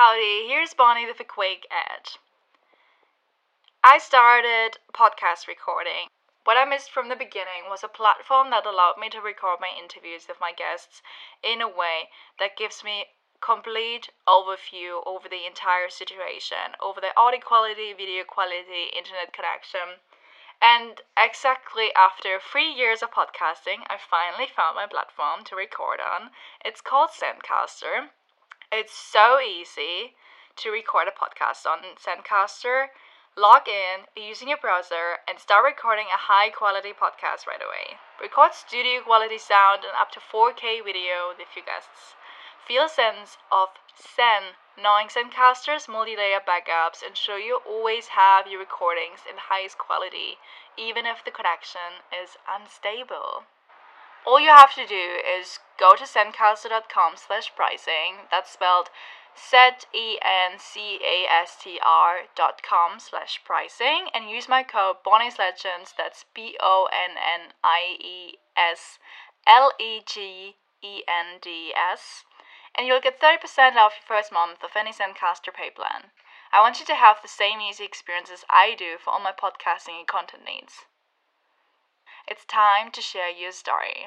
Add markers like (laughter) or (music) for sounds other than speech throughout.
Howdy, here's Bonnie with a quick ad. I started podcast recording. What I missed from the beginning was a platform that allowed me to record my interviews with my guests in a way that gives me complete overview over the entire situation, over the audio quality, video quality, internet connection. And exactly after three years of podcasting, I finally found my platform to record on. It's called Zencastr. It's so easy to record a podcast on Zencastr. Log in using your browser and start recording a high quality podcast right away. Record studio quality sound and up to 4K video with your guests. Feel a sense of Zen, knowing Zencastr's multi-layer backups ensure you always have your recordings in highest quality, even if the connection is unstable. All you have to do is go to zencastr.com slash pricing, that's spelled Z-E-N-C-A-S-T-R dot com slash pricing, and use my code Bonnie's Legends, that's B-O-N-N-I-E-S-L-E-G-E-N-D-S, and you'll get 30% off your first month of any Zencastr pay plan. I want you to have the same easy experience as I do for all my podcasting and content needs. It's time to share your story.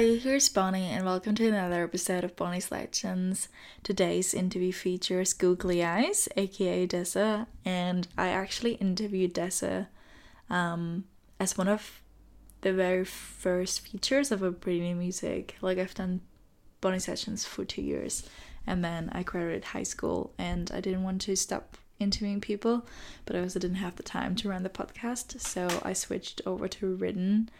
Howdy, here's Bonnie, and welcome to another episode of Bonnie's Legends. Today's interview features Googly Eyes, aka Deza, and I actually interviewed Deza um, as one of the very first features of a pretty new music. Like, I've done Bonnie Sessions for two years, and then I graduated high school, and I didn't want to stop interviewing people, but I also didn't have the time to run the podcast, so I switched over to written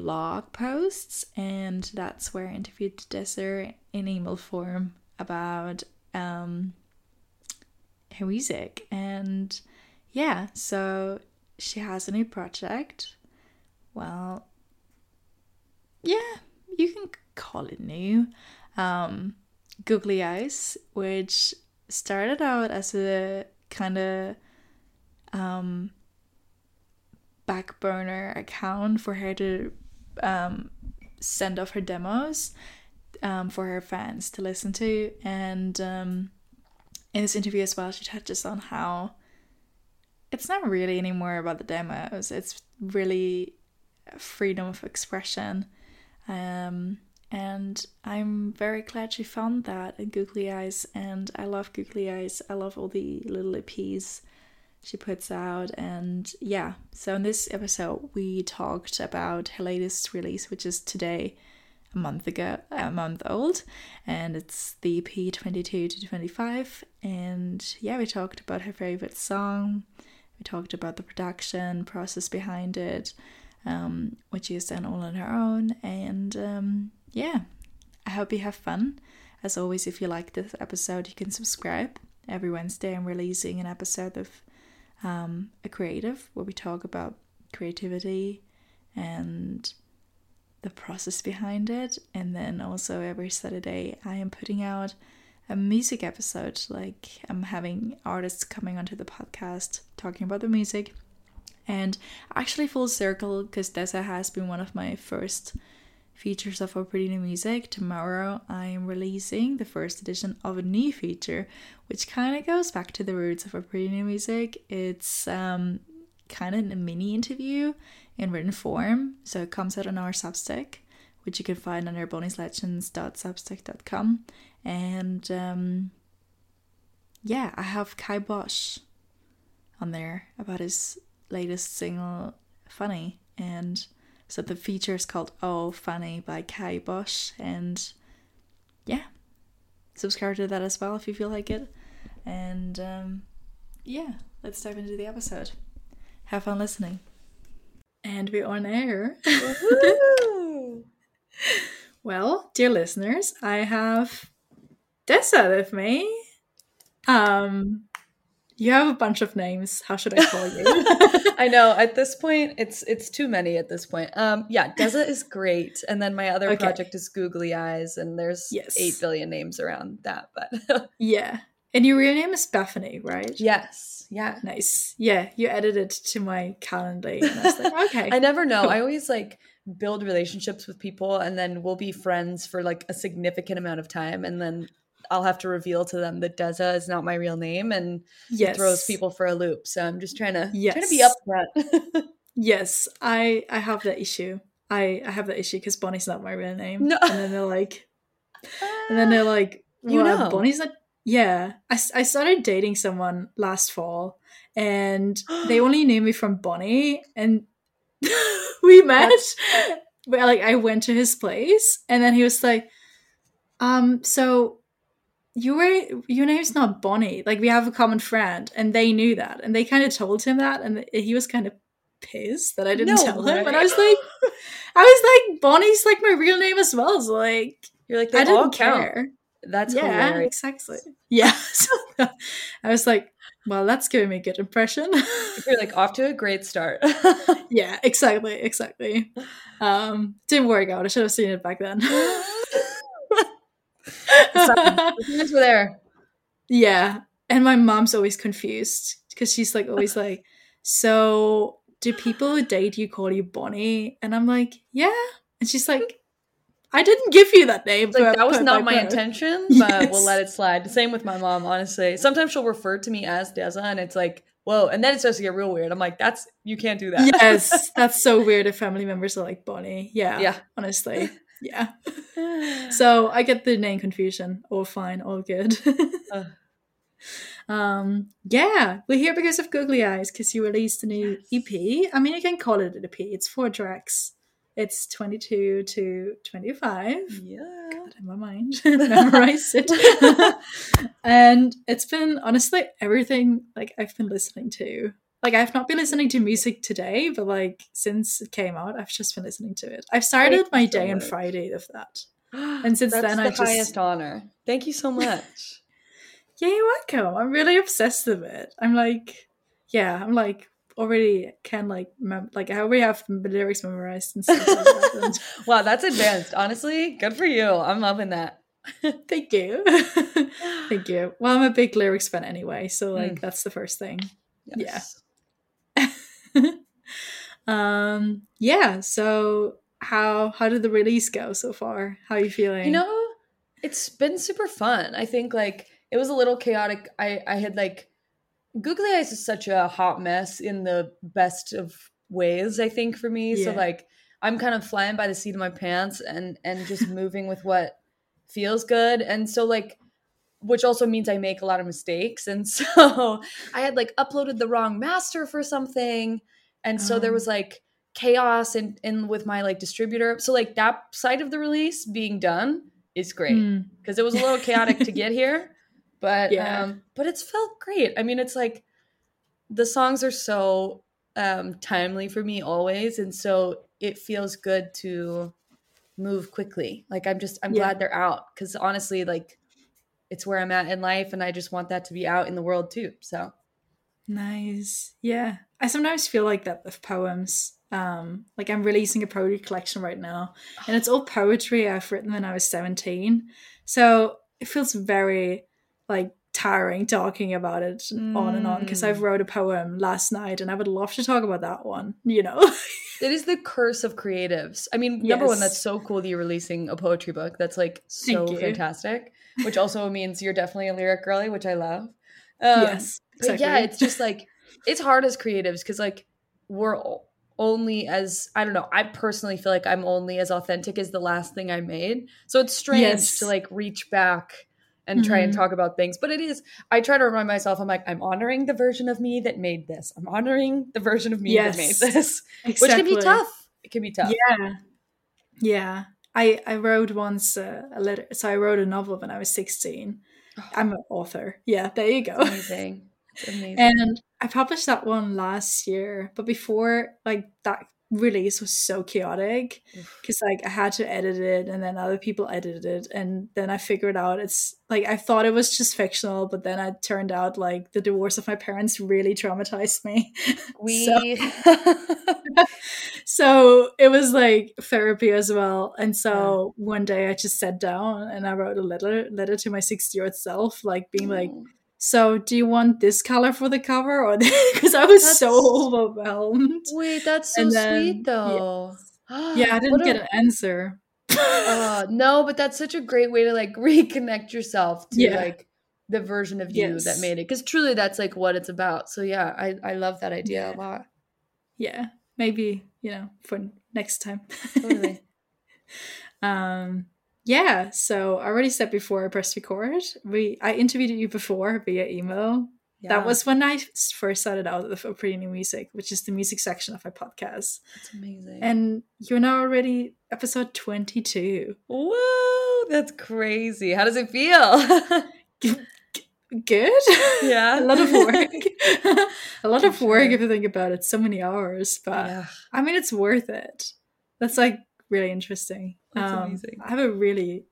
blog posts, and that's where I interviewed Deza in email form about um, her music. And yeah, so she has a new project. Well, yeah, you can call it new. Um, Googly Eyes, which started out as a kind of um, back burner account for her to um, send off her demos um, for her fans to listen to. And um, in this interview as well, she touches on how it's not really anymore about the demos, it's really freedom of expression. Um, and I'm very glad she found that in Googly Eyes, and I love Googly Eyes. I love all the little EPs she puts out. And yeah, so in this episode, we talked about her latest release, which is today, a month ago, a month old, and it's the EP 22 to 25. And yeah, we talked about her favorite song, we talked about the production process behind it, um, which has done all on her own. And um, yeah, I hope you have fun. As always, if you like this episode, you can subscribe. Every Wednesday, I'm releasing an episode of um, a creative where we talk about creativity and the process behind it. And then also every Saturday, I am putting out a music episode. Like I'm having artists coming onto the podcast talking about the music. And actually, full circle because Deza has been one of my first features of new music. Tomorrow I am releasing the first edition of a new feature, which kind of goes back to the roots of new music. It's um, kind of a mini interview in written form, so it comes out on our Substack, which you can find under bonnieslegends.substack.com. And um, yeah, I have Kai Bosch on there about his latest single funny. And so the feature is called Oh Funny by Kai Bosch. And yeah, subscribe to that as well if you feel like it. And um, yeah, let's dive into the episode. Have fun listening. And we're on air. (laughs) well, dear listeners, I have Deza with me. Um, you have a bunch of names. How should I call you? (laughs) I know at this point it's it's too many at this point. Um yeah, Deza is great. And then my other okay. project is Googly Eyes and there's yes. 8 billion names around that, but (laughs) Yeah. And your real name is Bethany, right? Yes. Yeah. Nice. Yeah, you edited to my calendar. And I was like, (laughs) okay. I never know. Cool. I always like build relationships with people and then we'll be friends for like a significant amount of time and then I'll have to reveal to them that Deza is not my real name and yes. throws people for a loop. So I'm just trying to yes. trying to be upfront. (laughs) yes, I I have that issue. I I have that issue because Bonnie's not my real name. No. And then they're like, and then they're like, well, you know, Bonnie's not. Yeah, I I started dating someone last fall, and they (gasps) only knew me from Bonnie, and (laughs) we met. But like I went to his place, and then he was like, um, so you were your name's not Bonnie. Like we have a common friend, and they knew that, and they kind of told him that, and he was kind of pissed that I didn't no tell way. him. And I was like, I was like, Bonnie's like my real name as well. So like, you're like, I didn't care. That's yeah, hilarious. exactly. Yeah. (laughs) So I was like, well, that's giving me a good impression. (laughs) You're like off to a great start. (laughs) yeah, exactly, exactly. Um, didn't work out. I should have seen it back then (laughs) the were there. Yeah. And my mom's always confused because she's like always like, so do people who date you call you Bonnie? And I'm like, yeah. And she's like, I didn't give you that name. Like, that was not my intention, (laughs) but yes. we'll let it slide. Same with my mom, honestly. Sometimes she'll refer to me as Deza, and it's like, whoa. And then it starts to get real weird. I'm like, that's, you can't do that. Yes, (laughs) that's so weird if family members are like Bonnie. Yeah. Yeah. Honestly. Yeah. (sighs) so I get the name confusion. All fine, all good. (laughs) uh. Um, yeah, we're here because of Googly Eyes because you released a new yes. EP. I mean, you can call it an EP. It's four tracks. It's 22 to 25. Yeah. God, in my mind. (laughs) Memorize it. (laughs) and it's been honestly everything like I've been listening to like I've not been listening to music today, but like since it came out, I've just been listening to it. I've started my day on Friday of that, (gasps) and since then the I just highest honor. Thank you so much. (laughs) (laughs) yeah, you're welcome. I'm really obsessed with it. I'm like, yeah, I'm like already can like mem- like I already have the lyrics memorized and stuff. Like that. (laughs) wow, that's advanced. Honestly, good for you. I'm loving that. Thank you. Thank you. Well, I'm a big lyrics fan anyway, so like mm. that's the first thing. Yes. Yeah. (laughs) um, yeah. So how how did the release go so far? How are you feeling? You know, it's been super fun. I think like it was a little chaotic. I I had like Googly Eyes is such a hot mess in the best of ways. I think for me, yeah. so like I'm kind of flying by the seat of my pants and and just moving with what feels good. And so like which also means I make a lot of mistakes. And (laughs) so I had like uploaded the wrong master for something. And so there was oh. like chaos in, in with my like distributor. So like that side of the release being done is great because mm. it was a little chaotic to get here. (laughs) But yeah. um but it's felt great. I mean it's like the songs are so um timely for me always and so it feels good to move quickly. Like I'm just I'm yeah. glad they're out cuz honestly like it's where I'm at in life and I just want that to be out in the world too. So nice. Yeah. I sometimes feel like that with poems. Um, like I'm releasing a poetry collection right now, and it's all poetry I've written when I was 17. So it feels very like tiring talking about it mm. on and on because I've mm. wrote a poem last night and I would love to talk about that one, you know. (laughs) it is the curse of creatives. I mean, yes. number one, that's so cool that you're releasing a poetry book. That's like so fantastic which also means you're definitely a lyric girly, which I love. Um, yes, exactly. but yeah, it's just like it's hard as creatives because like we're only as I don't know. I personally feel like I'm only as authentic as the last thing I made, so it's strange yes. to like reach back and try and talk about things. But it is, I try to remind myself, I'm like, I'm honoring the version of me that made this. I'm honoring the version of me Yes. that made this, Exactly. (laughs) which can be tough. It can be tough. Yeah. Yeah. I, I wrote once uh, a letter. So I wrote a novel when I was 16. I'm an author. Yeah, there you go. (laughs) Amazing. It's amazing. And I published that one last year, but before like that release was so chaotic because like I had to edit it and then other people edited it and then I figured out it's like I thought it was just fictional, but then it turned out like the divorce of my parents really traumatized me. (laughs) we, so- (laughs) so it was like therapy as well. And so one day I just sat down and I wrote a letter letter to my 60 year old self, like being like, mm. So do you want this color for the cover or because (laughs) I was so overwhelmed. wait, that's so then- sweet though. (gasps) Yeah, I didn't a- get an answer. (laughs) Uh, no, but that's such a great way to like reconnect yourself to Yeah. like the version of you Yes. that made it. Because truly, that's like what it's about. So yeah, I I love that idea Yeah. a lot. yeah, maybe, you know, for next time. Totally. (laughs) um yeah, so I already said before I pressed record. We I interviewed you before via email. Yeah, That was when I first started out with Pretty New Music, which is the music section of my podcast. that's amazing. And you're now already episode 22. whoa, that's crazy. How does it feel? (laughs) Good. Yeah. a lot of work. (laughs) (laughs) a lot of work sure. if you think about it. So many hours, but yeah, I mean, it's worth it. That's like really interesting. That's Um, amazing. I have a really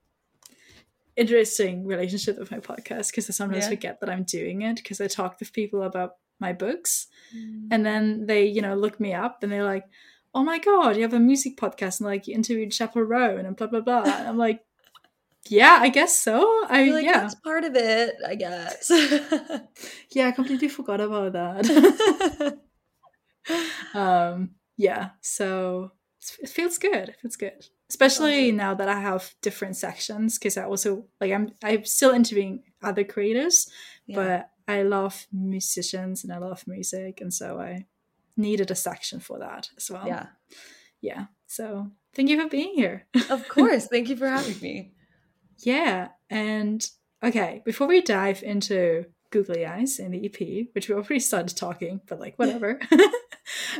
interesting relationship with my podcast because I sometimes Yeah. forget that I'm doing it because I talk with people about my books Mm. and then they, you know, look me up and they're like, "Oh my god, you have a music podcast and like you interviewed Chappell Roan and blah blah blah." And I'm like, "Yeah, I guess so." I like, yeah, that's part of it, I guess. (laughs) yeah, I completely forgot about that. (laughs) (laughs) um yeah so it feels good it feels good especially now that i have different sections because i also like i'm i'm still interviewing other creators Yeah. but i love musicians and i love music and so i needed a section for that as well. Yeah, yeah so thank you for being here. Of course. (laughs) Thank you for having me. yeah and okay before we dive into googly eyes in the ep which we already started talking but like whatever. (laughs)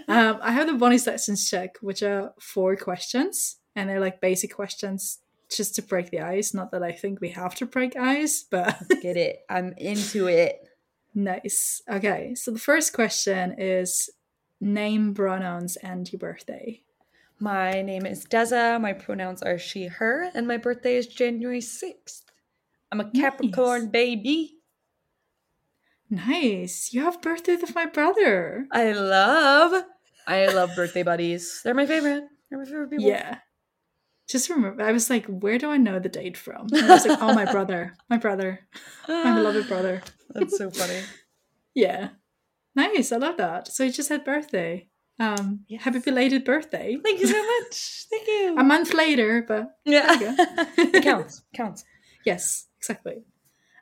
Um, i have the bonnie sections check which are four questions and they're like basic questions just to break the ice not that i think we have to break ice (laughs) but Get it? I'm into it. nice okay so the first question is name pronouns and your birthday My name is Deza. My pronouns are she, her, and my birthday is January 6th. I'm a Capricorn Nice. baby. nice you have birthday with my brother I love, I love birthday buddies. They're my favorite. They're my favorite people. Yeah. Just remember, I was like, where do I know the date from? And I was like, oh, my (laughs) brother, my brother, my beloved brother. (laughs) That's so funny. Yeah. Nice. I love that. So you just had birthday. Um, Yes. happy belated birthday. Thank you so (laughs) much. Thank you. A month later, but yeah. there you it counts. Counts. yes, exactly.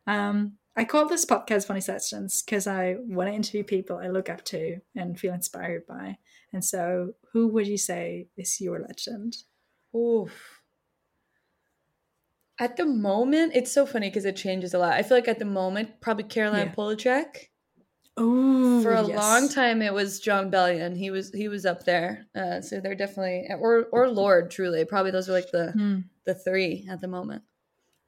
Um, I call this podcast Bonnie Sessions because I want to interview people I look up to and feel inspired by. And so, who would you say is your legend? Oof. At the moment, it's so funny because it changes a lot. I feel like at the moment, probably Caroline Yeah. Polachek. Oh, For a long time, it was Jon Bellion. He was he was up there. Uh, so they're definitely or or Lorde. Truly, probably those are like the Hmm. the three at the moment.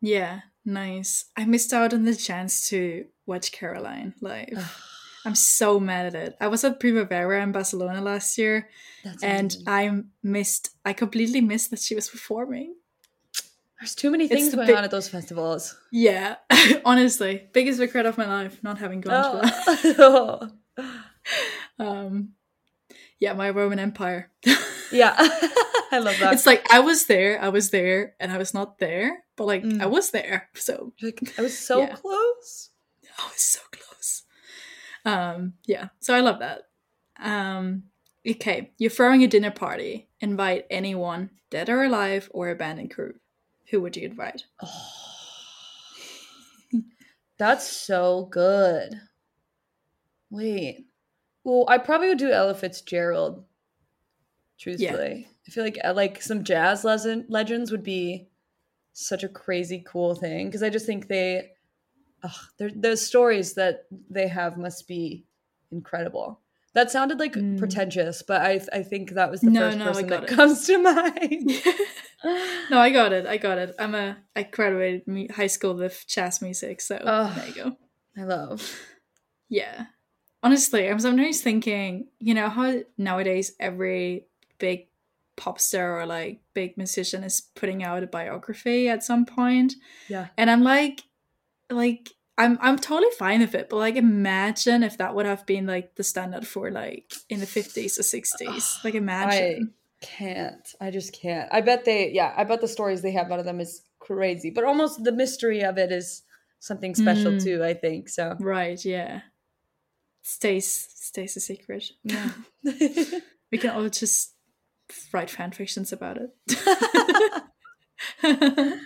Yeah, nice. I missed out on the chance to watch Caroline live. I'm so mad at it. I was at Primavera in Barcelona last year That's and amazing. I missed I completely missed that she was performing. there's too many things going big- on at those festivals. Yeah, (laughs) honestly, biggest regret of my life not having gone to that. Oh. (laughs) Um yeah, my Roman Empire. (laughs) yeah, I love that. it's like I was there, I was there, and I was not there, but like Mm. I was there. So like, I was so Yeah. close. I was so close. Um, yeah, so I love that. Um, okay, you're throwing a dinner party. Invite anyone, dead or alive, or abandoned crew. Who would you invite? (sighs) That's so good. Wait. Well, I probably would do Ella Fitzgerald. Truthfully, I feel like uh, like some jazz legend legends would be such a crazy cool thing because I just think they ugh, those stories that they have must be incredible. That sounded like mm. pretentious, but I I think that was the no, first no, person that it. comes to (laughs) mind. (laughs) no, I got it. I got it. I'm a I graduated high school with jazz music, so oh, there you go. I love. Yeah. Honestly, I'm sometimes thinking, you know, how nowadays every big pop star or like big musician is putting out a biography at some point. Yeah. And I'm like like I'm I'm totally fine with it, but like imagine if that would have been like the standard for like in the 50s or 60s. Like (sighs) imagine. I can't. I just can't. I bet they yeah, I bet the stories they have out of them is crazy. But almost the mystery of it is something special mm. too, I think. So Right, yeah. Stays stays a secret. Yeah. (laughs) (laughs) we can all just write fan fictions about it. (laughs)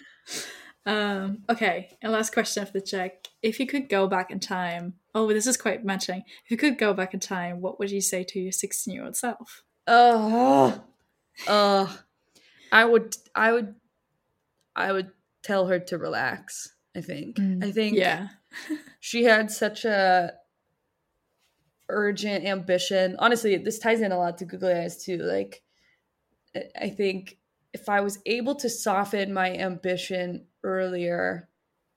um, okay, and last question of the check. If you could go back in time, oh, this is quite matching. If you could go back in time, what would you say to your 16 year old self? Oh, uh, I would, I would, I would tell her to relax. I think. Mm, I think. Yeah. (laughs) she had such a urgent ambition. Honestly, this ties in a lot to Googly Eyes too. Like, I think if I was able to soften my ambition earlier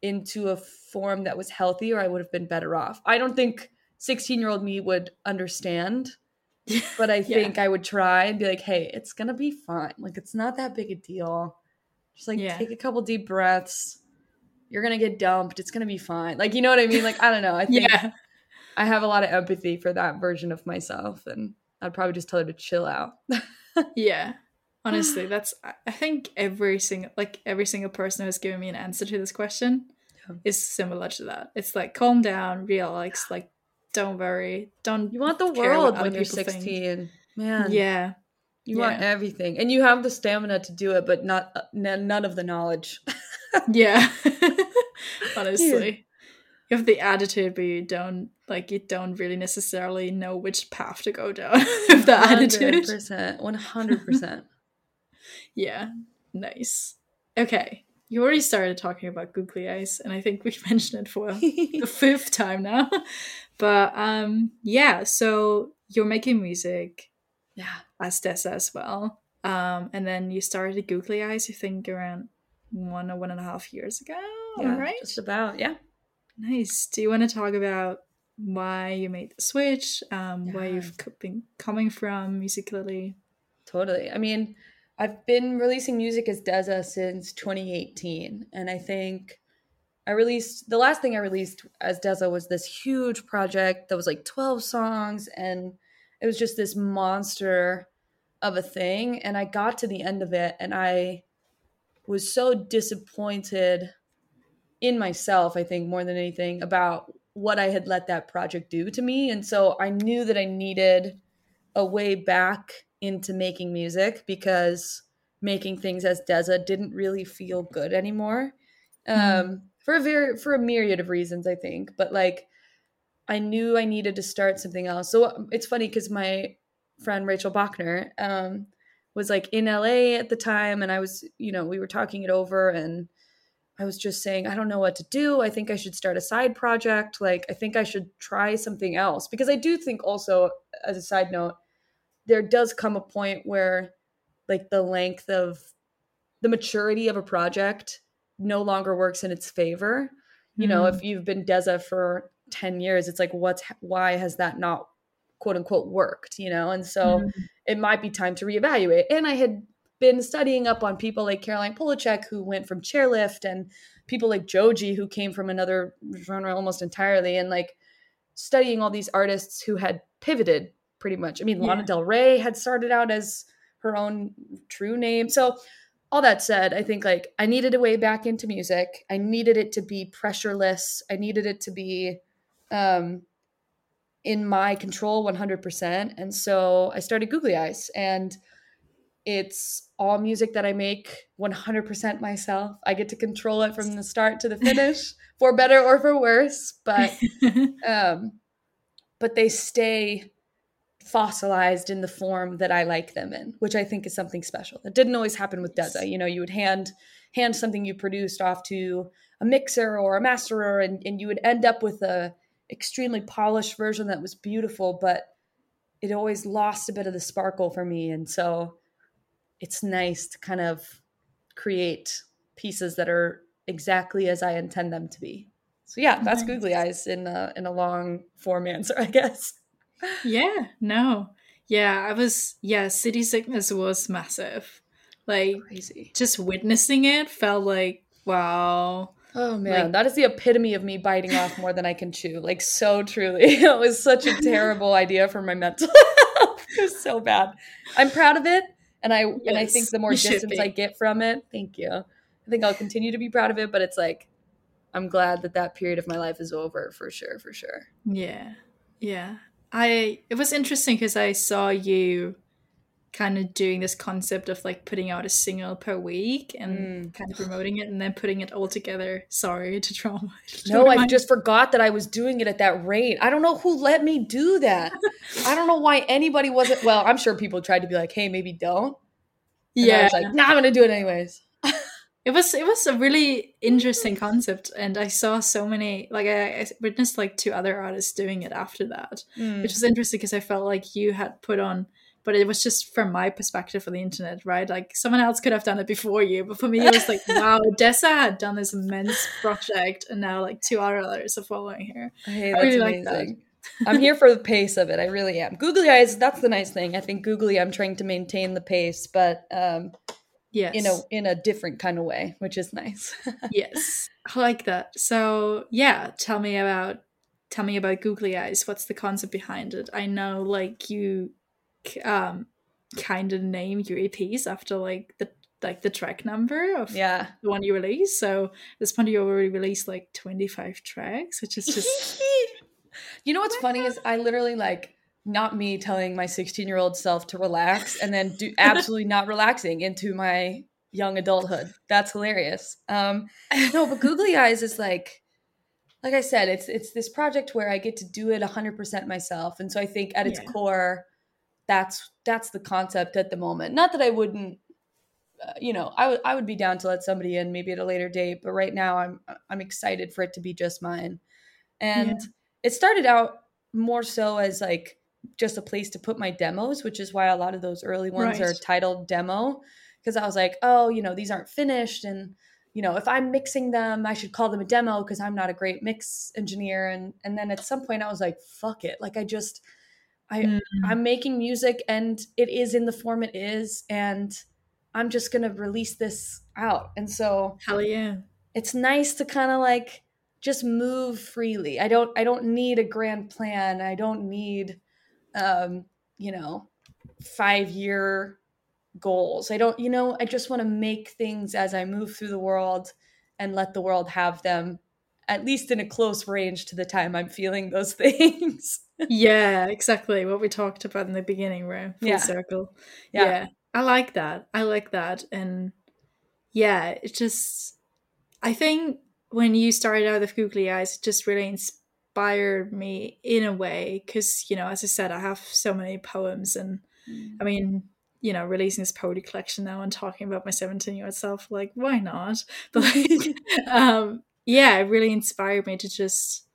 into a form that was healthier, I would have been better off. I don't think 16 year old me would understand, (laughs) but I think yeah. I would try and be like, hey, it's going to be fine. Like, it's not that big a deal. Just like yeah. take a couple deep breaths. You're going to get dumped. It's going to be fine. Like, you know what I mean? Like, I don't know. I (laughs) think yeah. I have a lot of empathy for that version of myself. And I'd probably just tell her to chill out. (laughs) yeah honestly (sighs) that's i think every single like every single person who has given me an answer to this question yeah. is similar to that. It's like calm down relax (sighs) like don't worry. Don't you want the world when you're 16 think. man. Yeah. You yeah. want everything. And you have the stamina to do it but not uh, n- none of the knowledge. (laughs) Yeah. (laughs) Honestly. Yeah. you have the attitude but you don't like you don't really necessarily know which path to go down (laughs) with that 100%, attitude. 100% yeah, nice. Okay, you already started talking about googly eyes, and I think we've (laughs) mentioned it for the (laughs) fifth time now. But um, yeah, so you're making music, yeah, as Deza as well. Um, and then you started Googly Eyes, you think around one or one and a half years ago, yeah, right? Just about, yeah. Nice. Do you want to talk about why you made the switch? Um, yeah. where you've been coming from musically? Totally. I mean, I've been releasing music as Deza since 2018, and I think I released the last thing I released as Deza was this huge project that was like 12 songs, and it was just this monster of a thing. And I got to the end of it, and I was so disappointed in myself, I think, more than anything, about what I had let that project do to me. And so I knew that I needed a way back into making music because making things as Deza didn't really feel good anymore. Um, mm. for a very for a myriad of reasons, I think. But like I knew I needed to start something else. So um, it's funny because my friend Rachel Bachner um, was like in LA at the time, and I was, you know, we were talking it over, and I was just saying, I don't know what to do. I think I should start a side project. Like, I think I should try something else because I do think also, as a side note, there does come a point where like the length of the maturity of a project no longer works in its favor. You know, if mm-hmm. you've been Deza for 10 years, it's like, what's, why has that not quote unquote worked, you know? And so mm-hmm. it might be time to reevaluate. And I had been studying up on people like Caroline Polachek, who went from chairlift, and people like Joji, who came from another genre almost entirely, and like studying all these artists who had pivoted pretty much. I mean, yeah. Lana Del Rey had started out as her own true name. So, all that said, I think like I needed a way back into music. I needed it to be pressureless. I needed it to be um, in my control 100%. And so I started Googly Eyes and it's all music that I make 100% myself. I get to control it from the start to the (laughs) finish for better or for worse, but (laughs) um but they stay fossilized in the form that I like them in, which I think is something special. That didn't always happen with Deza. You know, you would hand hand something you produced off to a mixer or a masterer and, and you would end up with a extremely polished version that was beautiful but it always lost a bit of the sparkle for me. And so it's nice to kind of create pieces that are exactly as i intend them to be. So yeah that's googly eyes in a, in a long form answer i guess yeah no yeah i was yeah city sickness was massive like crazy just witnessing it felt like wow Oh man, like, that is the epitome of me biting off more than I can chew. Like so truly. (laughs) it was such a terrible idea for my mental (laughs) health. it was so bad. I'm proud of it. And I yes, and I think the more distance I get from it, thank you. I think I'll continue to be proud of it, but it's like I'm glad that that period of my life is over for sure, for sure. Yeah. Yeah. I it was interesting because I saw you kind of doing this concept of like putting out a single per week and mm. kind of promoting it and then putting it all together. Sorry to trauma. (laughs) No, I just forgot that I was doing it at that rate. I don't know who let me do that. I don't know why anybody wasn't. Well, I'm sure people tried to be like, "Hey, maybe don't." And yeah, I was like, "Nah, I'm gonna do it anyways." It was it was a really interesting concept, and I saw so many. Like I, I witnessed like two other artists doing it after that, mm. which was interesting because I felt like you had put on but it was just from my perspective for the internet, right? Like someone else could have done it before you, but for me, it was like, (laughs) wow, Deza had done this immense project, and now like two others are following her. Hey, I really amazing. like that. I'm here for the pace of it. I really am. Googly eyes. That's the nice thing. I think googly. I'm trying to maintain the pace, but um, yes, in a in a different kind of way, which is nice. (laughs) yes, I like that. So yeah, tell me about tell me about googly eyes. What's the concept behind it? I know like you um kind of name your EPs after like the like the track number of yeah the one you release. So this point you already released like 25 tracks, which is just (laughs) You know what's funny is I literally like not me telling my 16 year old self to relax and then do (laughs) absolutely not relaxing into my young adulthood. That's hilarious. Um no, but Googly (laughs) Eyes is like like I said, it's it's this project where I get to do it 100% myself. And so I think at its yeah. core that's that's the concept at the moment. Not that I wouldn't uh, you know, I would I would be down to let somebody in maybe at a later date, but right now I'm I'm excited for it to be just mine. And yeah. it started out more so as like just a place to put my demos, which is why a lot of those early ones right. are titled demo because I was like, oh, you know, these aren't finished and you know, if I'm mixing them, I should call them a demo because I'm not a great mix engineer and and then at some point I was like, fuck it. Like I just I mm. I'm making music and it is in the form it is and I'm just going to release this out. And so hell yeah. It's nice to kind of like just move freely. I don't I don't need a grand plan. I don't need um, you know, 5-year goals. I don't, you know, I just want to make things as I move through the world and let the world have them at least in a close range to the time I'm feeling those (laughs) things. yeah, exactly. What we talked about in the beginning, right? Full yeah. circle. Yeah. yeah. I like that. I like that. And yeah, it just, I think when you started out with Googly Eyes, it just really inspired me in a way. Cause, you know, as I said, I have so many poems and mm. I mean, you know, releasing this poetry collection now and talking about my 17 year old self, like, why not? (laughs) But like, (laughs) um, yeah, it really inspired me to just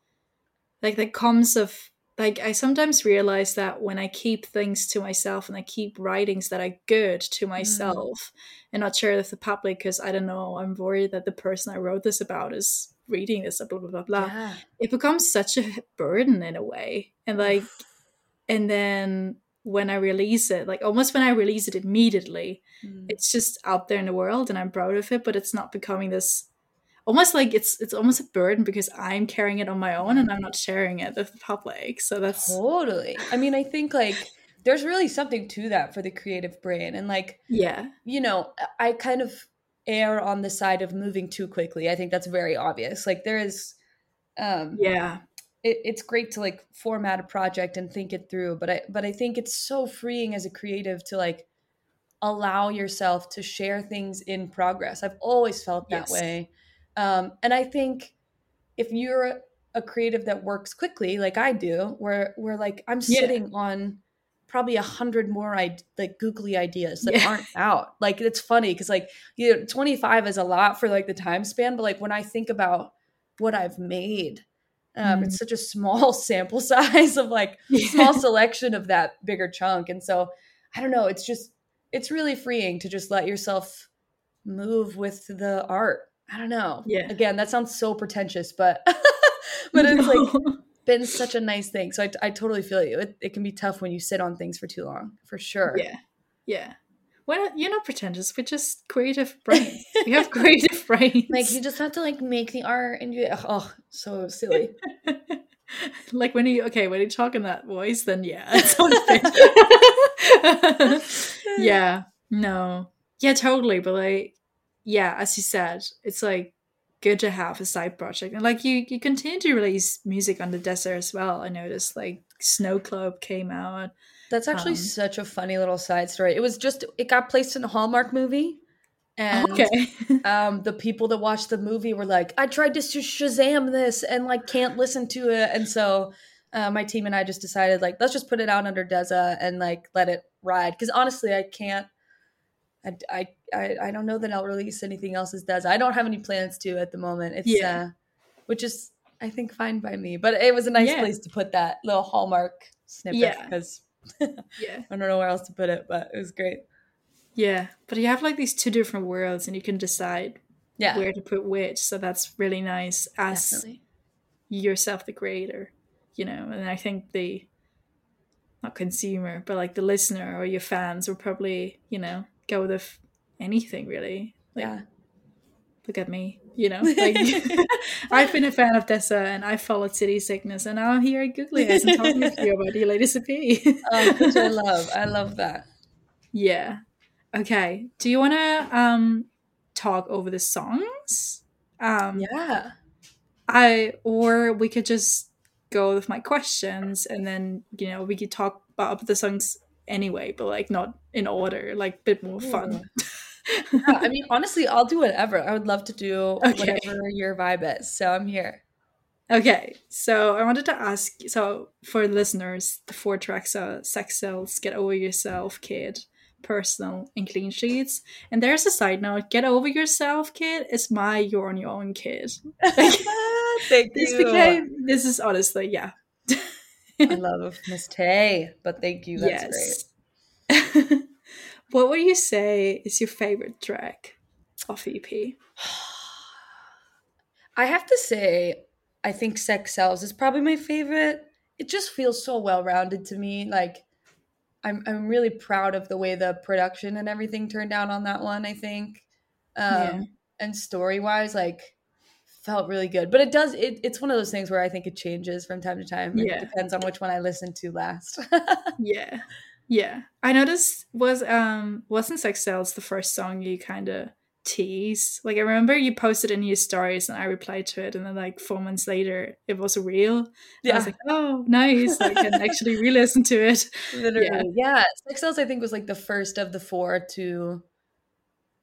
like the comes of like I sometimes realize that when I keep things to myself and I keep writings that are good to mm. myself mm. and not share with the public because I don't know, I'm worried that the person I wrote this about is reading this, blah blah blah blah. Yeah. It becomes such a burden in a way. And like and then when I release it, like almost when I release it immediately, mm. it's just out there in the world and I'm proud of it, but it's not becoming this almost like it's it's almost a burden because I'm carrying it on my own and I'm not sharing it with the public. So that's totally. I mean, I think like there's really something to that for the creative brain and like yeah you know i kind of err on the side of moving too quickly. I think that's very obvious. Like there is um yeah. it, it's great to like format a project and think it through but i but i think it's so freeing as a creative to like allow yourself to share things in progress. I've always felt that yes. way. Um, and I think if you're a creative that works quickly, like I do, where we're like I'm sitting yeah. on probably a hundred more I- like googly ideas that yeah. aren't out. Like it's funny because like you know, 25 is a lot for like the time span, but like when I think about what I've made, um, mm. it's such a small (laughs) sample size of like yeah. small (laughs) selection of that bigger chunk. And so I don't know, it's just it's really freeing to just let yourself move with the art. I don't know. Yeah. Again, that sounds so pretentious, but (laughs) but it's no. like been such a nice thing. So I, I totally feel you. It, it can be tough when you sit on things for too long, for sure. Yeah. Yeah. Well, you're not pretentious. We're just creative brains. we have creative (laughs) brains. Like you just have to like make the art and you. Oh, so silly. (laughs) like when you okay when you talk in that voice, then yeah, (laughs) yeah. No. Yeah, totally. But like, yeah, as you said, it's like good to have a side project. And like you you continue to release music on the desert as well i noticed like snow club came out. That's actually um, such a funny little side story. It was just it got placed in a hallmark movie and (laughs) okay. (laughs) um, the people that watched the movie were like i tried to shazam this and like can't listen to it. And so uh, my team and i just decided like let's just put it out under deza and like let it ride. Because honestly i can't I, I, I, I don't know that I'll release anything else as Deza. I don't have any plans to at the moment. It's yeah. uh, which is I think fine by me. But it was a nice yeah. place to put that little hallmark snippet yeah. because (laughs) yeah, I don't know where else to put it, but it was great. Yeah, but you have like these two different worlds, and you can decide yeah. where to put which. So that's really nice as Definitely. yourself, the creator, you know. And I think the not consumer, but like the listener or your fans will probably, you know, go with anything really. Like, yeah. Look at me, you know. (laughs) Like (laughs) I've been a fan of Deza and I followed City Sickness and now I'm here at Googly Eyes and talking to you about your latest EP. oh, which I (laughs) love. I love that. Yeah. Okay. Do you wanna um talk over the songs? Um Yeah. I or we could just go with my questions and then you know we could talk about the songs anyway, but like not in order, like a bit more fun. Yeah, I mean, honestly, I'll do whatever. I would love to do okay. whatever your vibe is. So I'm here. Okay, so I wanted to ask so for listeners, the four tracks are Sex Cells, Get Over Yourself, Kid, Personal, and Clean Sheets. And there's a side note Get Over Yourself, Kid is my You're on Your Own Kid. (laughs) Thank this you. Became, this is honestly, yeah, I love Miss Tay, but thank you. That's yes. great. (laughs) what would you say is your favorite track of EP? I have to say, I think Sex Cells is probably my favorite. It just feels so well rounded to me. Like, I'm I'm really proud of the way the production and everything turned out on that one. I think, um, yeah. and story wise, like felt really good. But it does it, it's one of those things where I think it changes from time to time. It yeah. depends on which one I listen to last. (laughs) yeah. Yeah. I noticed was um wasn't Sex Cells the first song you kinda tease. Like I remember you posted in your stories and I replied to it and then like four months later it was real. Yeah. I was like, oh nice. I can (laughs) actually re listen to it. Literally. Yeah. yeah. Sex Cells I think was like the first of the four to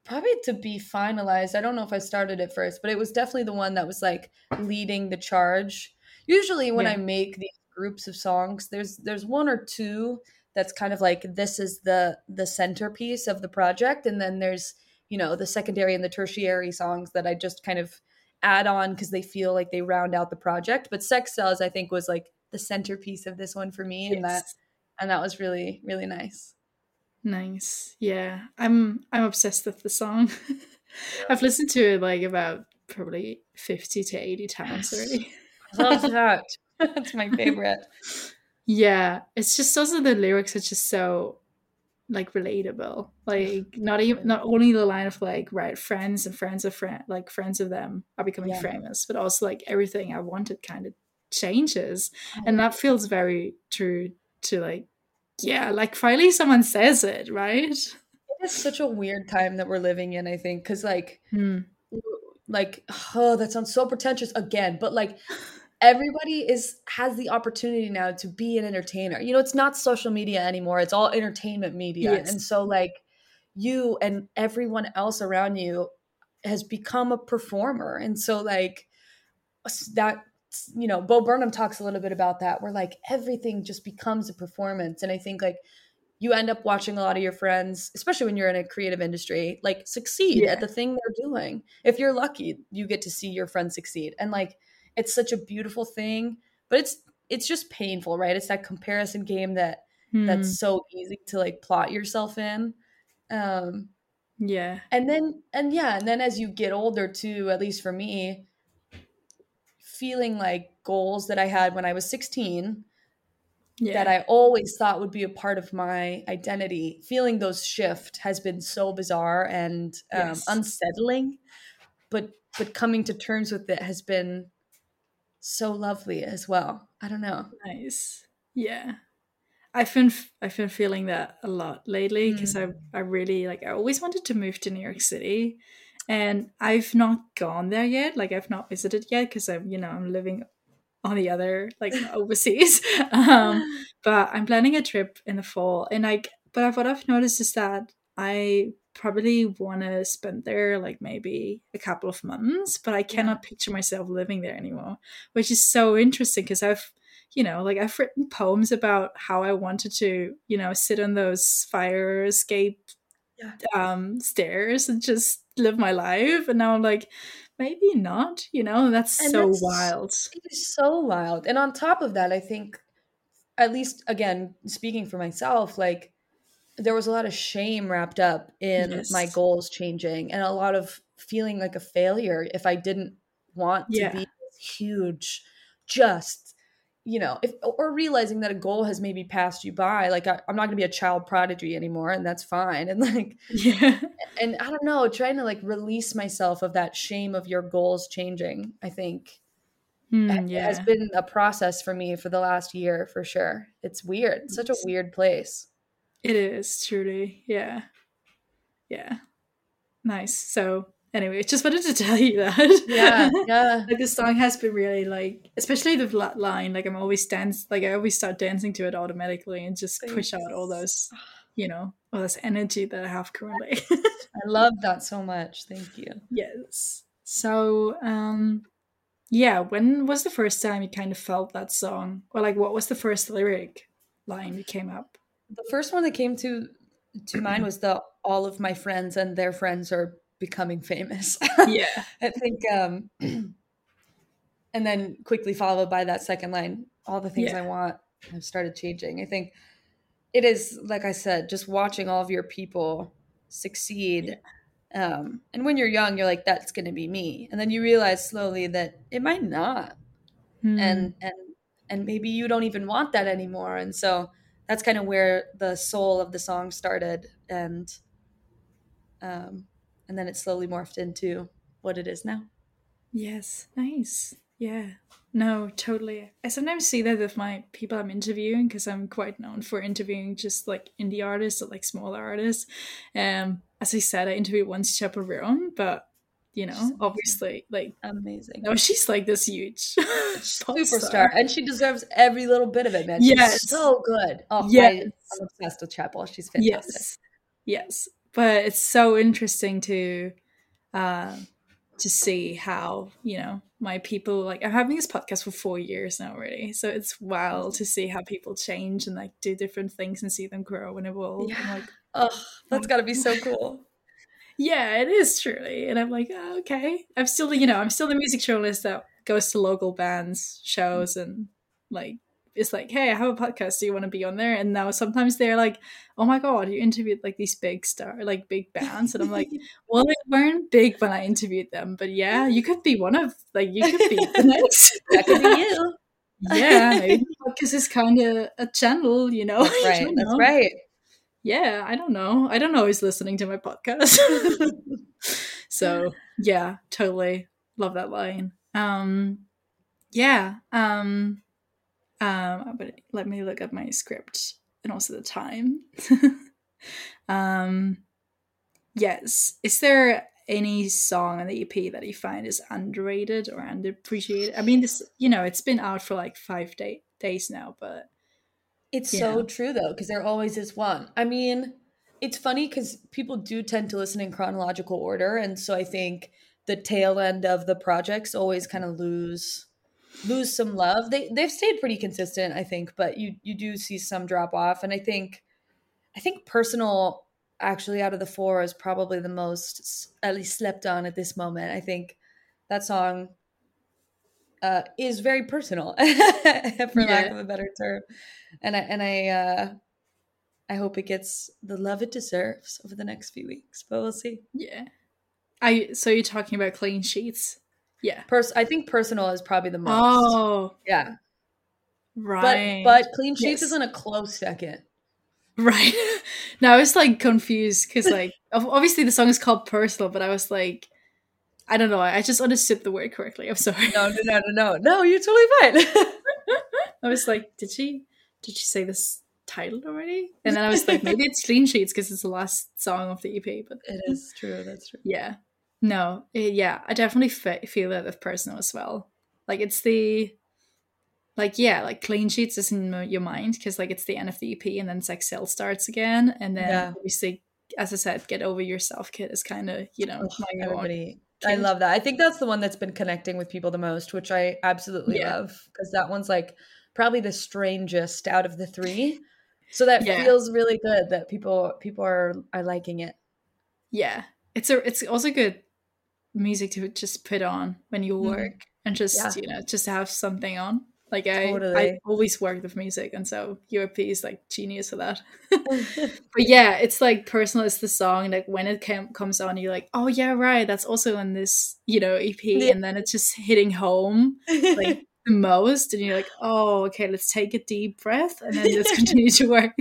probably to be finalized. I don't know if I started it first, but it was definitely the one that was like leading the charge. Usually when yeah. I make these groups of songs, there's there's one or two that's kind of like this is the the centerpiece of the project and then there's, you know, the secondary and the tertiary songs that I just kind of add on because they feel like they round out the project. But Sex Cells I think was like the centerpiece of this one for me yes. and that and that was really really nice. Nice. Yeah. I'm I'm obsessed with the song. (laughs) I've listened to it like about probably 50 to 80 times already. Love that. (laughs) That's my favorite. Yeah. It's just also the lyrics are just so like relatable. Like not even not only the line of like right friends and friends of friend like friends of them are becoming yeah. famous, but also like everything I wanted kind of changes. And that feels very true to like yeah, like finally someone says it, right? It is such a weird time that we're living in, I think, because like, hmm. like, (sighs) oh, that sounds so pretentious again, but like, everybody is has the opportunity now to be an entertainer. You know, it's not social media anymore; it's all entertainment media, yes. and so like, you and everyone else around you has become a performer, and so like that you know, Bo Burnham talks a little bit about that, where like everything just becomes a performance. And I think like you end up watching a lot of your friends, especially when you're in a creative industry, like succeed yeah. at the thing they're doing. If you're lucky, you get to see your friends succeed. And like it's such a beautiful thing, but it's it's just painful, right? It's that comparison game that hmm. that's so easy to like plot yourself in. Um yeah. And then and yeah, and then as you get older too, at least for me, feeling like goals that I had when I was 16 yeah. that I always thought would be a part of my identity, feeling those shift has been so bizarre and um, yes. unsettling. But but coming to terms with it has been so lovely as well. I don't know. Nice. Yeah. I've been I've been feeling that a lot lately because mm. I I really like I always wanted to move to New York City and I've not gone there yet. Like I've not visited yet because I'm you know I'm living on the other like (laughs) overseas. (laughs) Um, but I'm planning a trip in the fall, and like but what I've noticed is that I probably want to spend there like maybe a couple of months, but I cannot yeah. picture myself living there anymore, which is so interesting because I've you know, like I've written poems about how I wanted to, you know, sit on those fire escape yeah. um, stairs and just live my life. And now I'm like, maybe not, you know, that's and so that's, wild. It is so wild. And on top of that, I think, at least again, speaking for myself, like there was a lot of shame wrapped up in yes. my goals changing and a lot of feeling like a failure if I didn't want to be huge, just you know, if or realizing that a goal has maybe passed you by, like I, am not gonna be a child prodigy anymore, and that's fine. (laughs) And like, yeah, and I don't know, trying to like release myself of that shame of your goals changing. I think mm, yeah. has been a process for me for the last year for sure. It's weird, it's such a weird place. It is truly, yeah, yeah, nice. So anyway, just wanted to (laughs) tell you that. Yeah, yeah. (laughs) like the song has been really like, especially the line. Like I'm always dance, like I always start dancing to it automatically and just Thanks. push out all those, you know, all this energy that I have currently. (laughs) I love that so much. Thank you. Yes. So, um, yeah. When was the first time you kind of felt that song, or like what was the first lyric line that came up? The first one that came to to mind was the all of my friends and their friends are becoming famous. (laughs) Yeah. I think um and then quickly followed by that second line, all the things yeah. I want have started changing. I think it is like I said, just watching all of your people succeed. Yeah. Um and when you're young, you're like that's going to be me. And then you realize slowly that it might not. Hmm. And and and maybe you don't even want that anymore. And so that's kind of where the soul of the song started and um and then it slowly morphed into what it is now. Yes, nice. Yeah. No, totally. I sometimes see that with my people I'm interviewing because I'm quite known for interviewing just like indie artists or like smaller artists. Um, as I said, I interviewed once Chappell Roan, but you know, obviously, like amazing. No, she's like this huge (laughs) superstar, and she deserves every little bit of it, man. She's so good. Oh, yes, I, am obsessed with Chappell. She's fantastic. Yes, yes but it's so interesting to uh, to see how you know my people like i'm having this podcast for four years now already so it's wild to see how people change and like do different things and see them grow and evolve yeah. like oh that's got to be so cool yeah it is truly and i'm like oh, okay i'm still you know i'm still the music journalist that goes to local bands shows and like it's like, hey, I have a podcast. Do you want to be on there? And now sometimes they're like, oh my god, you interviewed like these big star, like big bands, and I'm like, (laughs) well, they weren't big when I interviewed them, but yeah, you could be one of like you could be the (laughs) next. that could be you. yeah, maybe (laughs) because it's kind of a channel, you know. That's right. Know. That's right. Yeah, I don't know. I don't know who's listening to my podcast. (laughs) so yeah, totally love that line. Um, yeah. Um, um, but let me look up my script and also the time. (laughs) um, yes. Is there any song on the EP that you find is underrated or underappreciated? I mean, this, you know, it's been out for like five day- days now, but. It's so true though, because there always is one. I mean, it's funny because people do tend to listen in chronological order. And so I think the tail end of the projects always kind of lose lose some love. They they've stayed pretty consistent, I think, but you you do see some drop off, and I think I think personal actually out of the four is probably the most at least slept on at this moment. I think that song uh, is very personal, (laughs) for yeah. lack of a better term, and I and I uh, I hope it gets the love it deserves over the next few weeks, but we'll see. Yeah, I so you're talking about clean sheets. Yeah, Pers- I think personal is probably the most. Oh, yeah, right. But but clean sheets yes. isn't a close second. Right. (laughs) now I was like confused because like obviously the song is called personal, but I was like, I don't know. I just understood the word correctly. I'm sorry. No, no, no, no, no. No, you're totally fine. (laughs) I was like, did she did she say this title already? And then I was like, maybe it's (laughs) clean sheets because it's the last song of the EP. But it is true. That's true. Yeah. No. It, yeah. I definitely feel that with personal as well. Like it's the like yeah, like clean sheets is in your mind because like it's the end of the EP and then sex sale starts again, and then yeah. obviously, as I said, get over yourself, kid is kind of you know everybody. I love that. I think that's the one that's been connecting with people the most, which I absolutely yeah. love because that one's like probably the strangest out of the three. So that yeah. feels really good that people people are are liking it. Yeah, it's a it's also good music to just put on when you mm-hmm. work mm. and just yeah. you know just have something on. Like I, totally. I always worked with music, and so URP is like genius for that. (laughs) (laughs) but yeah, it's like personal. It's the song. Like when it comes on, you're like, oh yeah, right. That's also in this, you know, EP, yeah. and then it's just hitting home like (laughs) the most, and you're like, oh, okay, let's take a deep breath, and then just continue to work.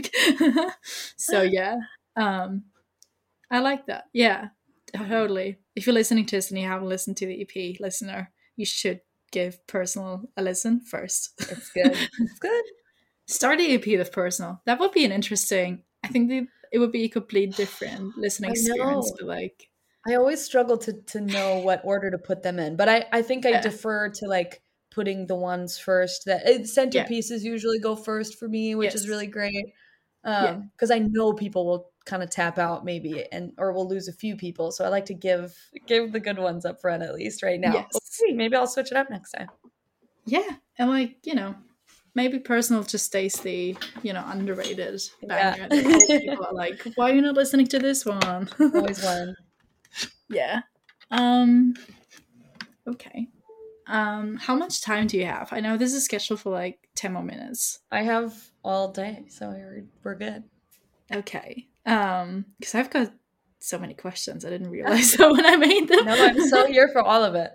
so yeah, um, I like that. Yeah, totally. If you're listening to this and you haven't listened to the EP, listener, you should give personal a listen first. It's good. (laughs) It's good. Start the EP with personal. That would be an interesting. I think the, it would be a complete different (gasps) listening experience. But like, I always struggle to to know what order to put them in, but I I think I yeah. defer to like putting the ones first that uh, centerpieces yeah. usually go first for me, which yes. is really great. Um, because yeah. I know people will kind of tap out maybe and or we'll lose a few people. So i like to give give the good ones up front at least right now. Yes. we'll see maybe i'll switch it up next time. Yeah. And like you know maybe personal just stays the you know underrated banger. Yeah. people are like (laughs) why are you not listening to this one? Always one. (laughs) Yeah. Um okay. Um how much time do you have? I know this is scheduled for like 10 more minutes. I have all day so we're, we're good. Okay um, because I've got so many questions. I didn't realize (laughs) that when I made them. no, I'm so here for all of it.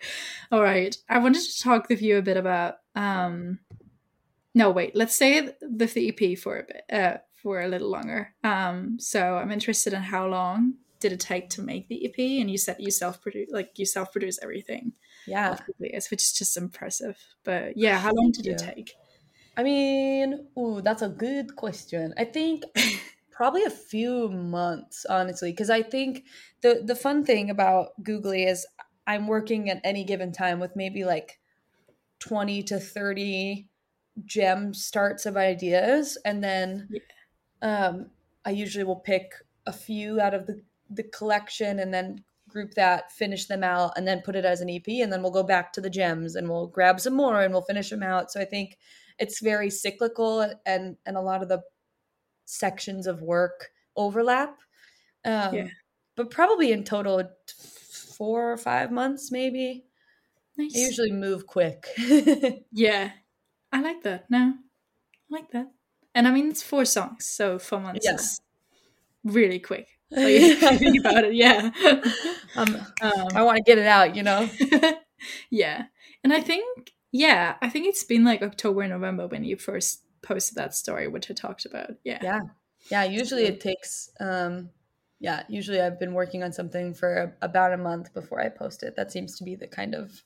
(laughs) All right. I wanted to talk with you a bit about um no wait, let's say the, the EP for a bit uh for a little longer. Um so I'm interested in how long did it take to make the EP and you said you self produce like you self produce everything. Yeah. which is just impressive. But yeah, how long did yeah. it take? I mean, ooh, that's a good question. I think (laughs) probably a few months honestly because i think the the fun thing about googly is i'm working at any given time with maybe like 20 to 30 gem starts of ideas and then yeah. um, i usually will pick a few out of the the collection and then group that finish them out and then put it as an ep and then we'll go back to the gems and we'll grab some more and we'll finish them out so i think it's very cyclical and and a lot of the sections of work overlap. Um, yeah. But probably in total, four or five months, maybe. Nice. I usually move quick. (laughs) yeah. I like that. No, I like that. And I mean, it's four songs, so four months yeah. is really quick. (laughs) Like, (laughs) think about it, yeah. Um, um, I want to get it out, you know? yeah. And I think, yeah, I think it's been like October, November when you first posted that story, which I talked about. Yeah. Yeah. Yeah. Usually it takes, um, yeah, usually I've been working on something for a, about a month before I post it. That seems to be the kind of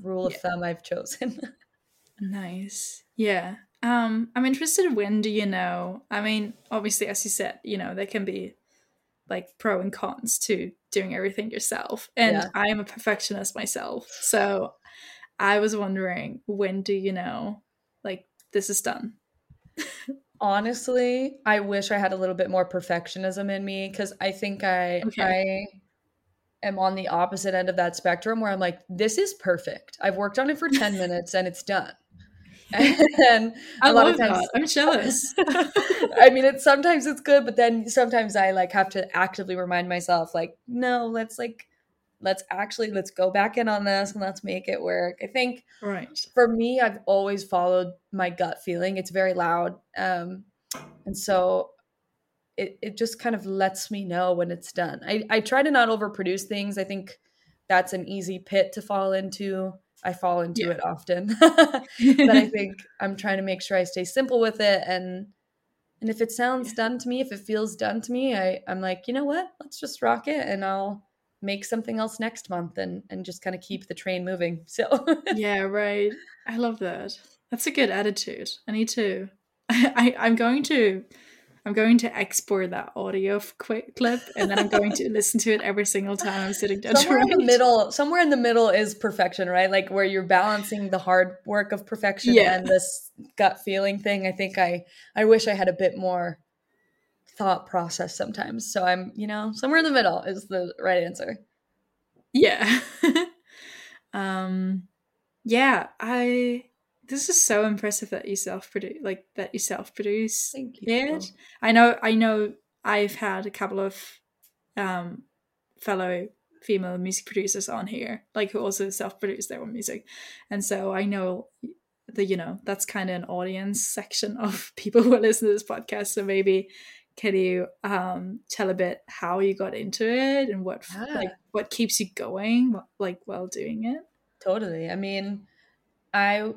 rule of yeah. thumb I've chosen. (laughs) nice. Yeah. Um, I'm interested when do you know? I mean, obviously, as you said, you know, there can be like pro and cons to doing everything yourself. And yeah. I am a perfectionist myself. So I was wondering when do you know like this is done? Honestly, I wish I had a little bit more perfectionism in me because I think I okay. am on the opposite end of that spectrum where I'm like, this is perfect. I've worked on it for 10 (laughs) minutes and it's done. (laughs) And I a lot of times that. I'm jealous. (laughs) I mean, it's sometimes it's good, but then sometimes I like have to actively remind myself, like, no, let's like let's actually let's go back in on this and let's make it work. I think right. For me, I've always followed my gut feeling. It's very loud. Um and so it, it just kind of lets me know when it's done. I, I try to not overproduce things. I think that's an easy pit to fall into. I fall into yeah. it often. (laughs) but I (laughs) think I'm trying to make sure I stay simple with it and and if it sounds yeah. done to me, if it feels done to me, I, I'm like, you know what? Let's just rock it and I'll make something else next month and and just kind of keep the train moving. (laughs) So Yeah, right. I love that. That's a good attitude. I need to I, (laughs) I I'm going to I'm going to export that audio quick clip and then I'm going to (laughs) listen to it every single time I'm sitting down. Somewhere in the middle, somewhere in the middle is perfection, right? Like where you're balancing the hard work of perfection yeah. and this gut feeling thing. I think I I wish I had a bit more thought process sometimes. So I'm, you know, somewhere in the middle is the right answer. Yeah. (laughs) um yeah, I this is so impressive that you self produce like that you self produce Thank it. I know I know I've had a couple of um fellow female music producers on here, like who also self produce their own music. And so I know the you know, that's kind of an audience section of (laughs) people who listen to this podcast. So maybe can you um tell a bit how you got into it and what yeah. like what keeps you going like while doing it? Totally. I mean, I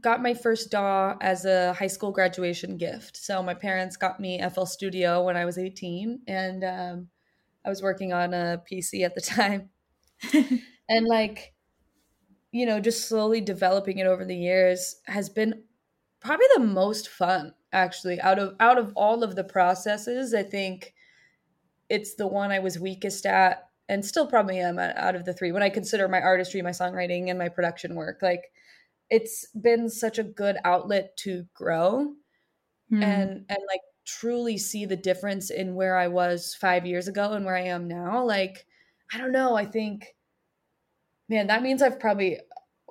got my first DAW as a high school graduation gift. So my parents got me FL Studio when I was 18, and um, I was working on a PC at the (laughs) time. (laughs) and like, you know, just slowly developing it over the years has been probably the most fun actually out of out of all of the processes i think it's the one i was weakest at and still probably am out of the three when i consider my artistry my songwriting and my production work like it's been such a good outlet to grow mm. and and like truly see the difference in where I was 5 years ago and where I am now like I don't know I think man that means I've probably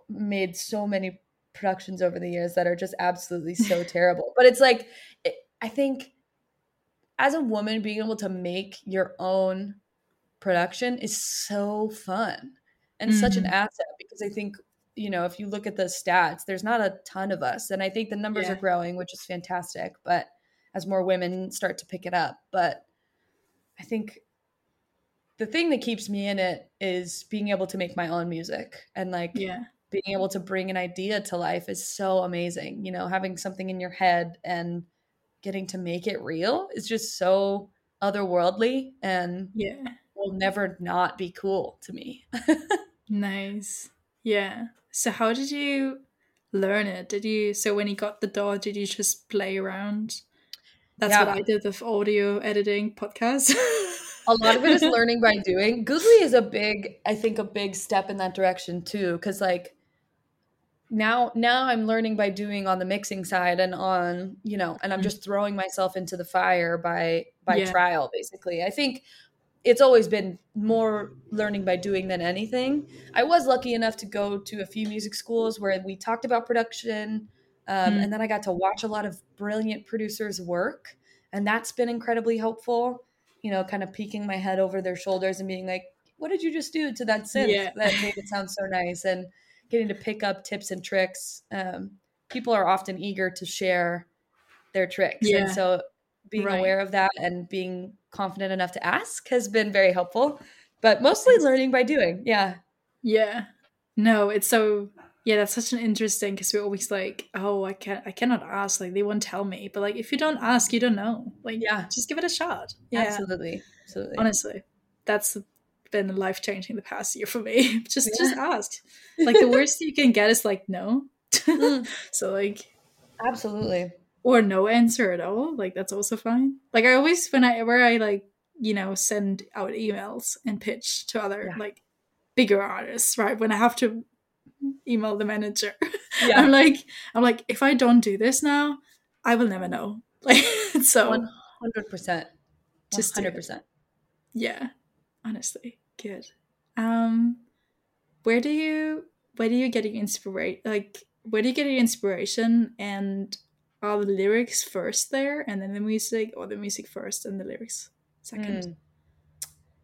made so many productions over the years that are just absolutely so (laughs) terrible but it's like it, I think as a woman being able to make your own production is so fun and mm-hmm. such an mm-hmm. asset because I think you know, if you look at the stats, there's not a ton of us. And I think the numbers yeah. are growing, which is fantastic. But as more women start to pick it up, but I think the thing that keeps me in it is being able to make my own music and like yeah. Being able to bring an idea to life is so amazing. You know, having something in your head and getting to make it real is just so otherworldly and yeah will never not be cool to me. (laughs) nice. Yeah. So how did you learn it? Did you so when you got the DAW, did you just play around? That's yeah. what I did with audio editing podcasts. (laughs) a lot of it is learning by doing. Googly is a big, I think, a big step in that direction too. Cause like now now I'm learning by doing on the mixing side and on, you know, and I'm mm. just throwing myself into the fire by by yeah. trial, basically. I think it's always been more learning by doing than anything. I was lucky enough to go to a few music schools where we talked about production, um, mm. and then I got to watch a lot of brilliant producers work, and that's been incredibly helpful. You know, kind of peeking my head over their shoulders and being like, "What did you just do to that synth yeah. that (laughs) made it sound so nice?" And getting to pick up tips and tricks. Um, people are often eager to share their tricks, yeah. and so being right. aware of that and being confident enough to ask has been very helpful but mostly learning by doing. Yeah. Yeah. No it's so yeah that's such an interesting because we're always like oh i can't i cannot ask like they won't tell me. But like if you don't ask you don't know. Like yeah. just give it a shot. Yeah. Absolutely. Absolutely. Honestly. That's been life changing the past year for me. (laughs) Just yeah. just ask. Like the worst you can get is like no. (laughs) Mm. (laughs) so like absolutely. Or no answer at all. Like that's also fine. Like i always whenever i where I like you know send out emails and pitch to other yeah. like bigger artists right when i have to email the manager yeah. i'm like i'm like if i don't do this now i will never know. Like so 100% just 100% yeah honestly good Um, where do you where do you get your inspiration? Like, where do you get your inspiration? And are the lyrics first there, and then the music, or the music first and the lyrics second? Mm.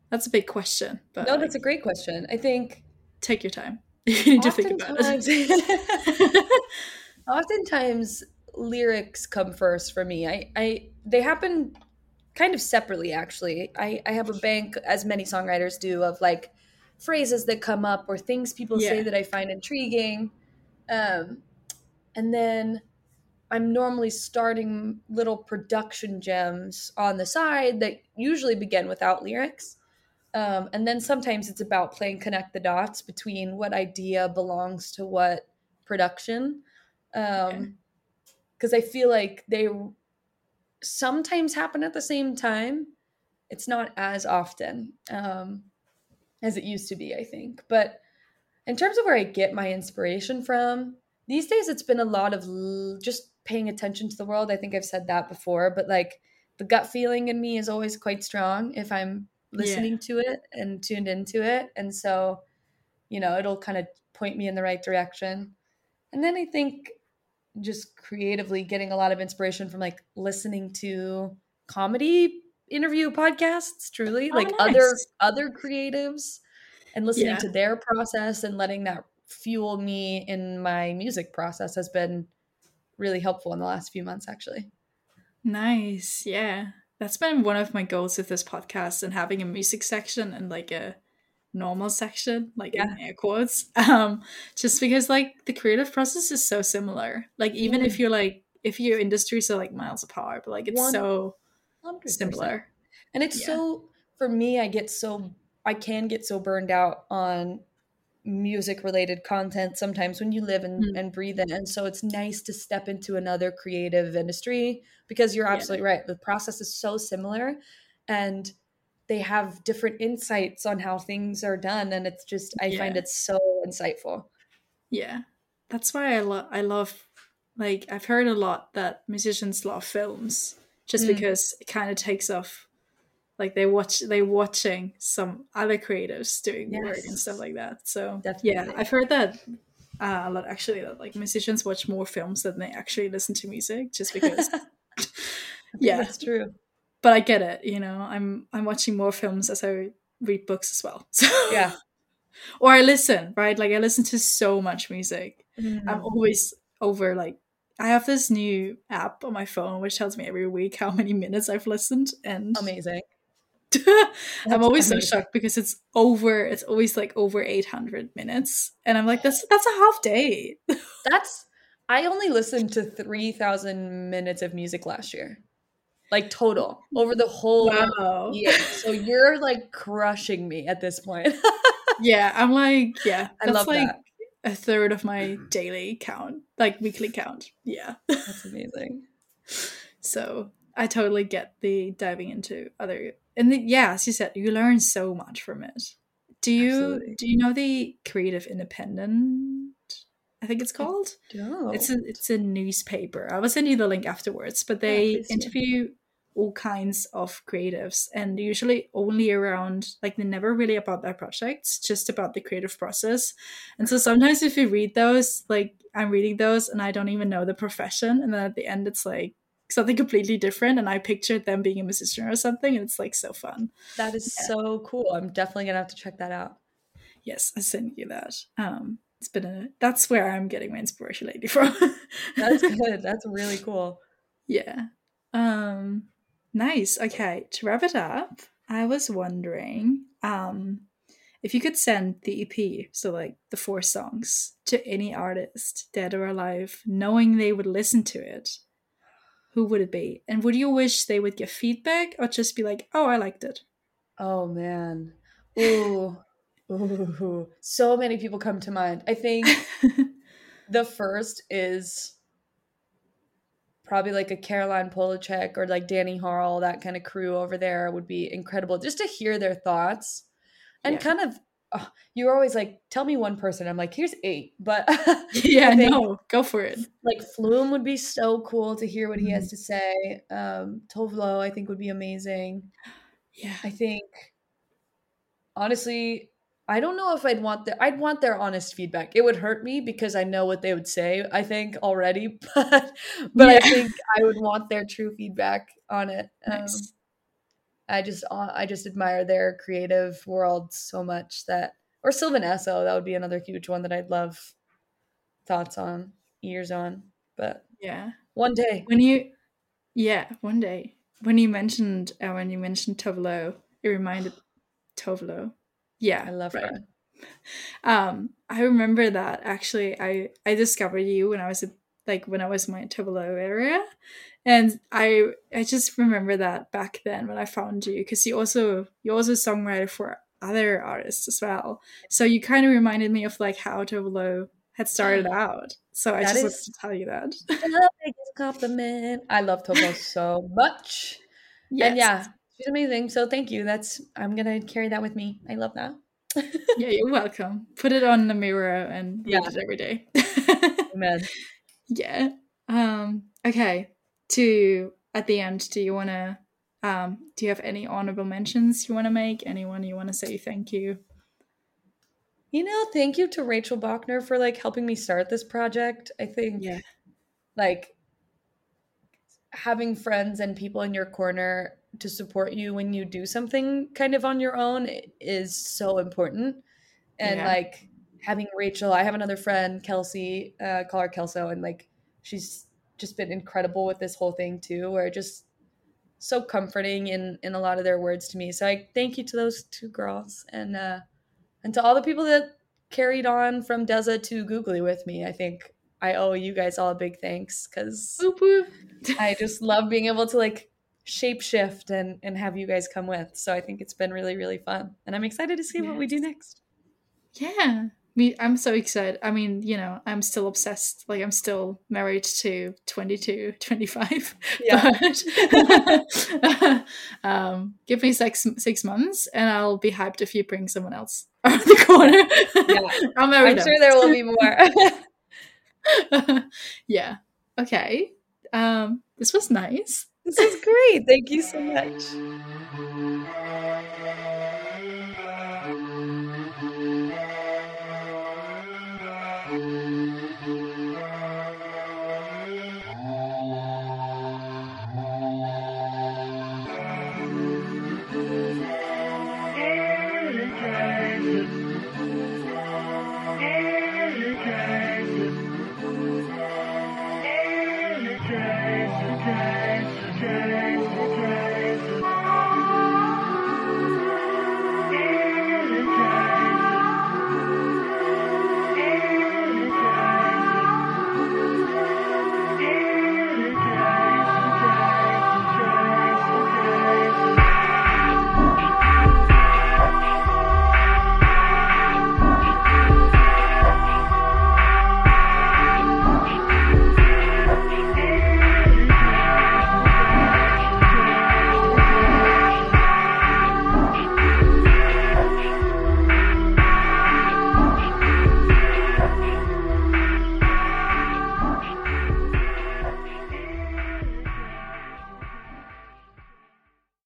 That's a big question. But no, that's a great question. I think take your time. (laughs) you need to think about it. (laughs) (laughs) oftentimes lyrics come first for me. I, I they happen kind of separately actually. I, I have a bank, as many songwriters do, of like phrases that come up or things people yeah. say that I find intriguing. Um, and then I'm normally starting little production gems on the side that usually begin without lyrics. Um, and then sometimes it's about playing connect the dots between what idea belongs to what production. Um, because I feel like they sometimes happen at the same time. It's not as often um, as it used to be, I think. But in terms of where I get my inspiration from, these days it's been a lot of l- just paying attention to the world. I think I've said that before, but like the gut feeling in me is always quite strong if I'm listening yeah. to it and tuned into it. And so, you know, it'll kind of point me in the right direction. And then I think just creatively getting a lot of inspiration from like listening to comedy interview podcasts truly oh, like nice. other other creatives and listening yeah. to their process and letting that fuel me in my music process has been really helpful in the last few months actually nice yeah that's been one of my goals with this podcast and having a music section and like a normal section, like yeah. in air quotes. (laughs) Um, just because like the creative process is so similar. Like even mm. if you're like if your industries are like miles apart, but like it's 100%. so similar. And it's yeah. so for me, I get so I can get so burned out on music related content sometimes when you live and, mm. and breathe it. And so it's nice to step into another creative industry because you're absolutely yeah. right. The process is so similar and they have different insights on how things are done. And it's just, I yeah. find it so insightful. Yeah. That's why I love, I love, like, I've heard a lot that musicians love films just mm. because it kind of takes off like they watch they watching some other creatives doing yes. work and stuff like that so Definitely. yeah i've heard that uh, a lot actually that like musicians watch more films than they actually listen to music just because (laughs) yeah that's true but i get it you know i'm i'm watching more films as i read books as well (laughs) so yeah or i listen right like i listen to so much music mm. i'm always over like I have this new app on my phone which tells me every week how many minutes I've listened and amazing. (laughs) I'm always so shocked because it's over. It's always like over 800 minutes, and I'm like, that's that's a half day. (laughs) that's. I only listened to 3,000 minutes of music last year, like total over the whole wow. year. So (laughs) you're like crushing me at this point. (laughs) yeah, I'm like, yeah, I love like that. a third of my mm-hmm. daily count, like weekly count. Yeah, that's amazing. (laughs) So I totally get the diving into other and the, yeah, as you said, you learn so much from it. Do you Absolutely. do you know the Creative Independent? I think it's called. It's a it's a newspaper. I will send you the link afterwards. But they yeah, interview all kinds of creatives and usually only around like they're never really about their projects just about the creative process and so sometimes if you read those like i'm reading those and i don't even know the profession and then at the end it's like something completely different and I pictured them being a musician or something and it's like so fun. That is yeah. so cool. I'm definitely gonna have to check that out. Yes, I send you that. Um it's been a that's where I'm getting my inspiration lately from. (laughs) that's good. That's really cool. Yeah. Um nice. Okay, to wrap it up, I was wondering, um, if you could send the EP, so like the four songs, to any artist, dead or alive, knowing they would listen to it, who would it be? And would you wish they would give feedback or just be like, oh, I liked it? Oh, man. Ooh. Ooh. So many people come to mind. I think (laughs) the first is probably like a Caroline Polachek or like Danny Harle, that kind of crew over there would be incredible just to hear their thoughts and yeah. kind of oh, you're always like, tell me one person. I'm like, here's eight. But (laughs) yeah, no, go for it. Like Flume would be so cool to hear what mm-hmm. he has mm-hmm. to say. Um, Tove Lo, I think would be amazing. Yeah. I think honestly, I don't know if I'd want their I'd want their honest feedback. It would hurt me because I know what they would say, I think already, (laughs) but but yeah. I think I would want their true feedback on it. Nice. Um, I just uh, I just admire their creative world so much that or Sylvan Esso, that would be another huge one that I'd love thoughts on, ears on. But yeah. One day. When you yeah, one day. When you mentioned uh, when you mentioned Tove Lo, it reminded Tove Lo yeah, I love right. her. Um, I remember that actually. I I discovered you when I was a, like when I was in my Tove Lo area, and I I just remember that back then when I found you because you also you also a songwriter for other artists as well. So you kind of reminded me of like how Tove Lo had started out. So I just wanted to tell you that. the biggest compliment. I love Tove Lo so much. Yes. And yeah, She's amazing. So thank you. That's I'm gonna carry that with me. I love that. (laughs) yeah, you're welcome. Put it on the mirror and yeah. read it every day. Amen. (laughs) Yeah. Um, okay. To at the end, do you wanna um do you have any honorable mentions you wanna make? Anyone you wanna say thank you? You know, thank you to Rachel Bachner for like helping me start this project. I think yeah. like having friends and people in your corner to support you when you do something kind of on your own is so important. And yeah. like having Rachel, I have another friend, Kelsey, uh, call her Kelso, and like she's just been incredible with this whole thing too, where just so comforting in in a lot of their words to me. So I thank you to those two girls and uh and to all the people that carried on from Deza to Googly with me. I think I owe you guys all a big thanks because I just love being able to like shapeshift and and have you guys come with. So I think it's been really really fun, and I'm excited to see yes. what we do next. Yeah, me. I'm so excited. I mean, you know, I'm still obsessed. Like I'm still married to 22, 25. Yeah. (laughs) But, (laughs) um, give me six six months, and I'll be hyped if you bring someone else around the corner. Yeah, (laughs) I'm, I'm sure there will be more. yeah. Okay. Um, this was nice. This is great. Thank you so much.